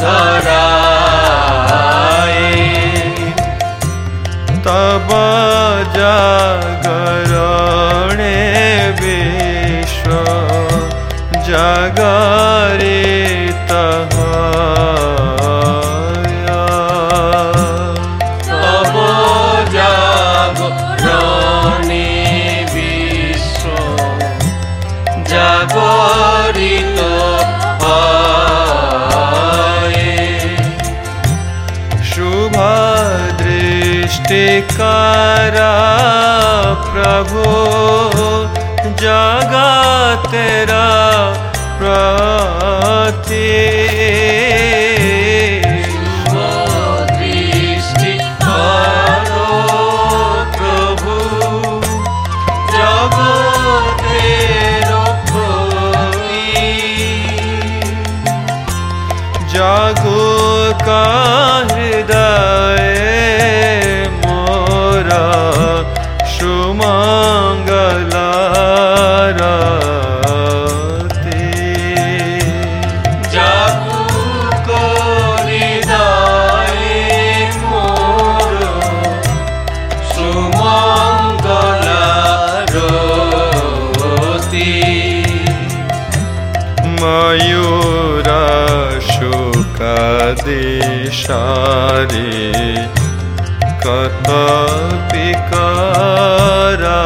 धराय तब जागरणे विश्व जगा ਸਕਤ ਵਿਕਾਰਾ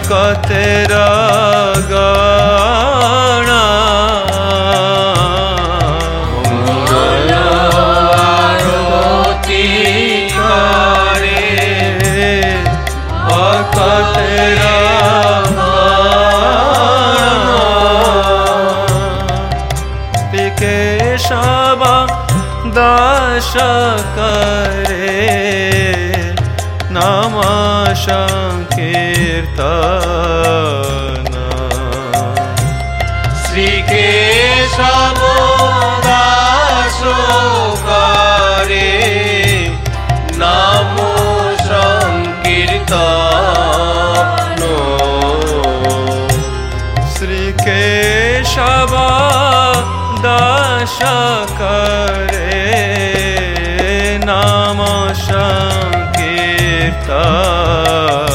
भकतेरा गणा केशवा दशकरे नाम क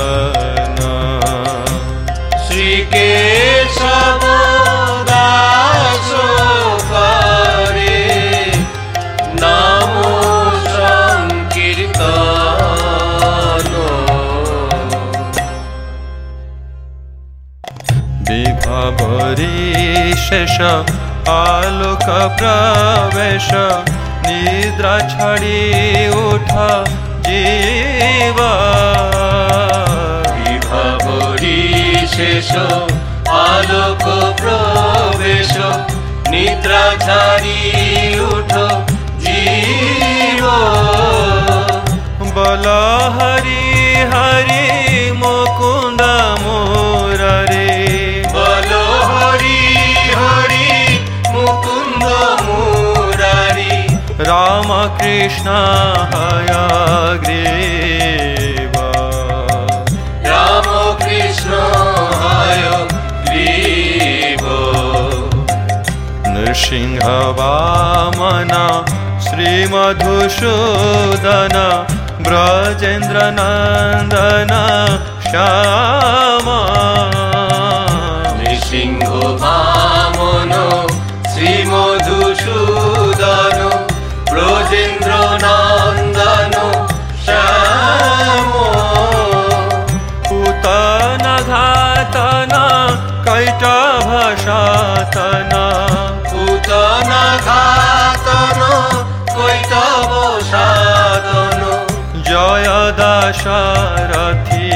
আলোক প্রবেশ, নিদ্রা ছাড়ি উঠ জীব। বিভাবরী শেষ, আলোক প্রবেশ, নিদ্রা ছাড়ি উঠ জীব। বল হরি হরি कृष्णय गीव रामकृष्णयो ग्रीभ नृसिंह वामन श्रीमधुसूदन ब्रजेन्द्रनन्दन श्याम। नृसिंह ঘাতন পুতন ঘাতন, কৈতব সাধন। জয় দাশরথী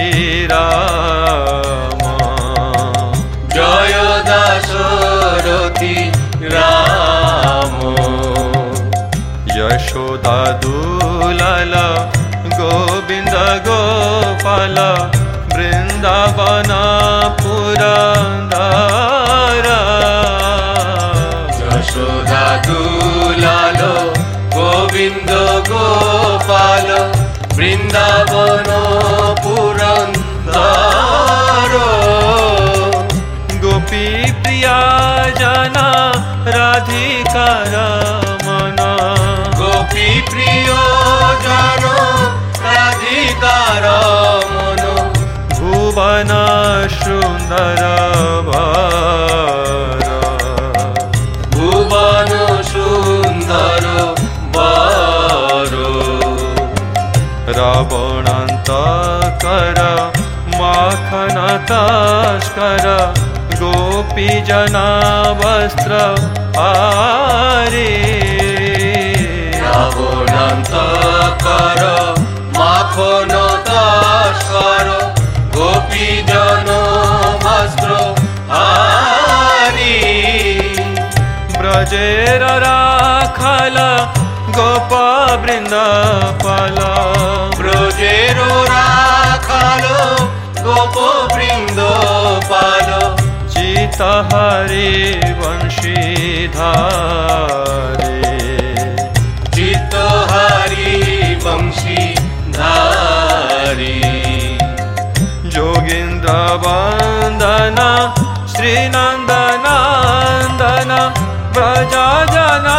রাম। জয় দাশরথী রাম। যশোদা দুলাল, গোবিন্দ গোপাল বৃন্দাবন পুরা यशोदा सुधाुला गोविन्द गोपाल वृन्दावन पूरन्दरो गोपी प्रिया जना राधिकार मन गोपी प्रिय जन राधकार गोपी भुवन राधकारुवन सुन्दर। न तस्कर गोपी जन वस्त्र आरेण तस्कर गोपी वस्त्र आरी। ब्रजेर राखल गोपा वृन्द पल हरि वंशीधारे धित हरि वंशी धारी योगिन्द्र वन्दना श्रीनन्दनन्दना प्रजाना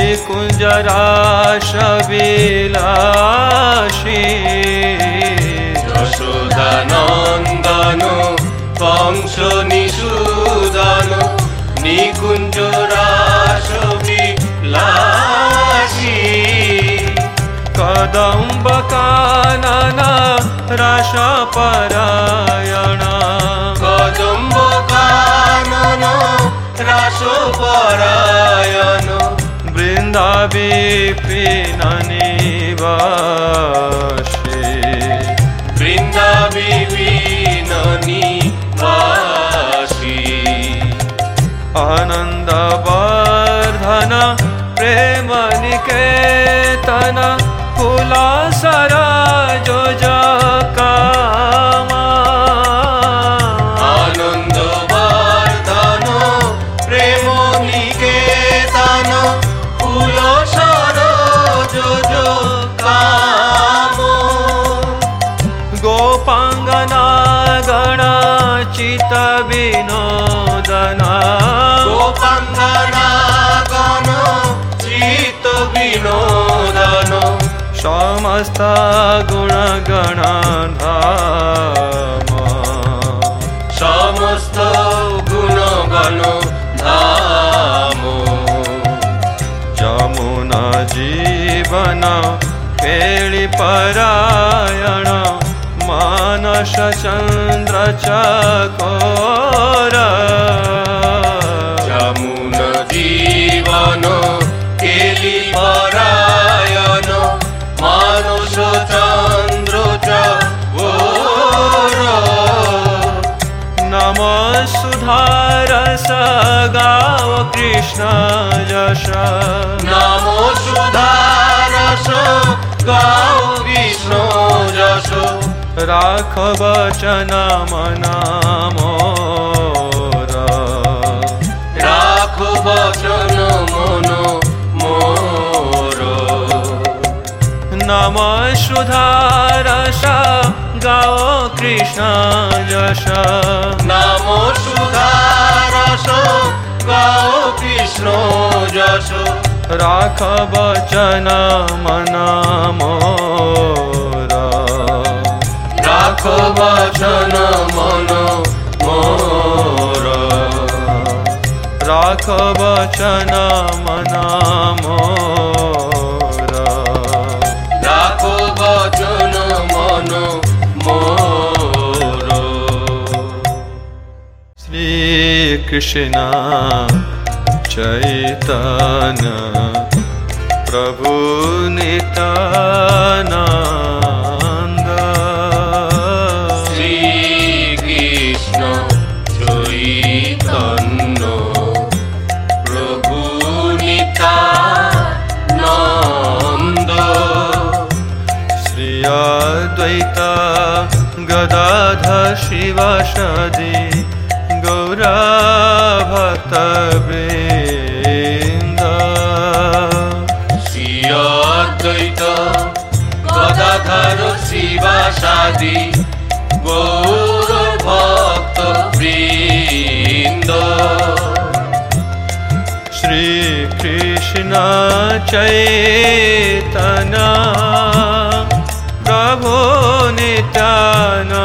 नुञ्ज राश वसुधनन्दनो पंशनिसुदनुकुञ्ज रासी कदम्ब कनरस पर वृन्दावे वाशे वृन्दावे विपननि वृन्दाविबिननिसि आनन्दवर्धन प्रेमनिकेतन नेतन ङ्गना गणा चीत विनोदना गण चीत समस्त गुणगण समस्त गुण गणो धमुुना परा चन्द्र च जीवन केलि परायण मानुष चन्द्र च ओ नमो सुधारस गाव कृष्ण यश नमो सुधारस गाव विष्णो। राखवचनमनम राघवचनमन नम सुधारस गाओ कृष्ण यश नम सुधारस गाओ कृष्ण यश यशो राघवचनमनम राखवचन मनो मकवचन मन मचन मनो म श्रीकृष्णा चैतन प्रभु न शिवा सदे गौराभतवृन्द श्रियद्वैत गदाधर शिवा सादि गौरभक्तवृन्द श्रीकृष्ण चैतना प्रभो नित्याना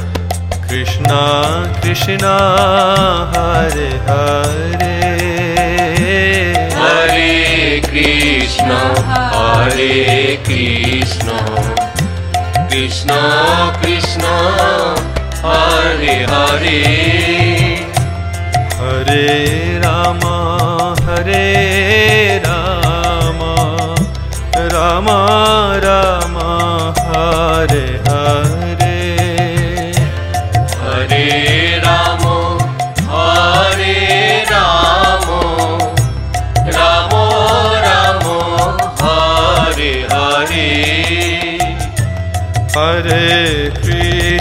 कृष्ण कृष्ण हरे हरे। हरे कृष्ण हरे कृष्ण। कृष्ण कृष्ण हरे हरे। हरे राम हरे राम। राम राम हरे हरे।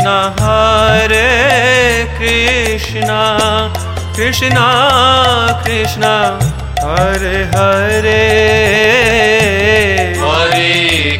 कृष्ण हरे कृष्ण कृष्ण कृष्ण हरे हरे হরে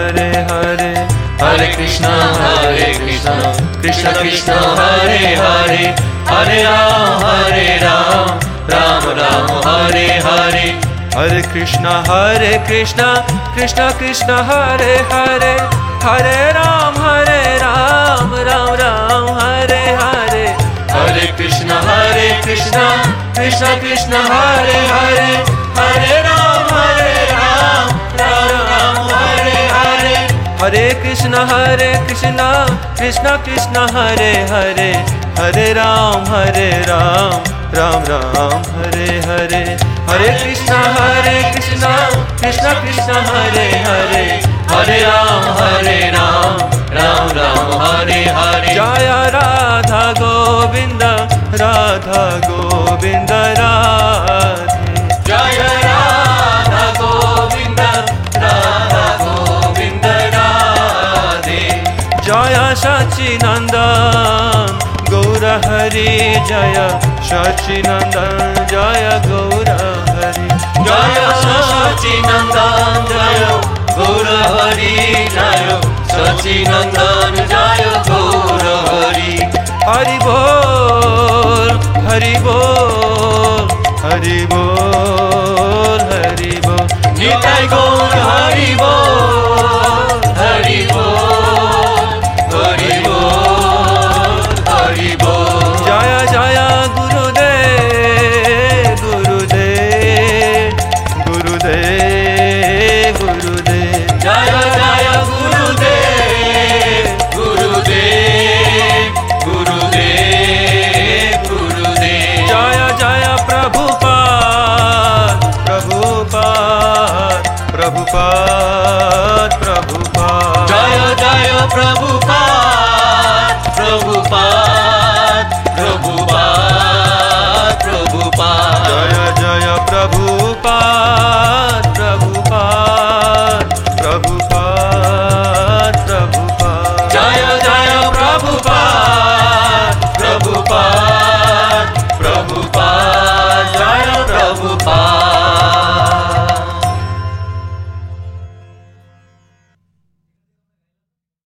Hare Krishna Hare Krishna Krishna Krishna Hare Hare Hare Ram Hare Ram Ram Ram Hare Hare Hare Krishna Hare Krishna Krishna Krishna Hare Hare Hare Ram Hare Ram Ram Ram Hare Hare Hare Krishna Hare Krishna Krishna Krishna Hare Hare Hare Hare Hare Krishna Hare Krishna Krishna Krishna Hare Hare Hare Ram Hare Ram Ram Ram Hare Hare Hare Krishna Hare Krishna Krishna Krishna Hare Hare Hare Ram Hare Ram Ram Ram Hare Hare Jaya Radha Govinda Radha Govinda शचिनन्दन गौर हरि जय शचिनन्दन जय गौर हरि जय शचिनन्दन जय गौर हरि जय शचिनन्दन जय गौर हरि हरि बोल हरि बोल हरि बोल हरि बोल गौर हरि बोल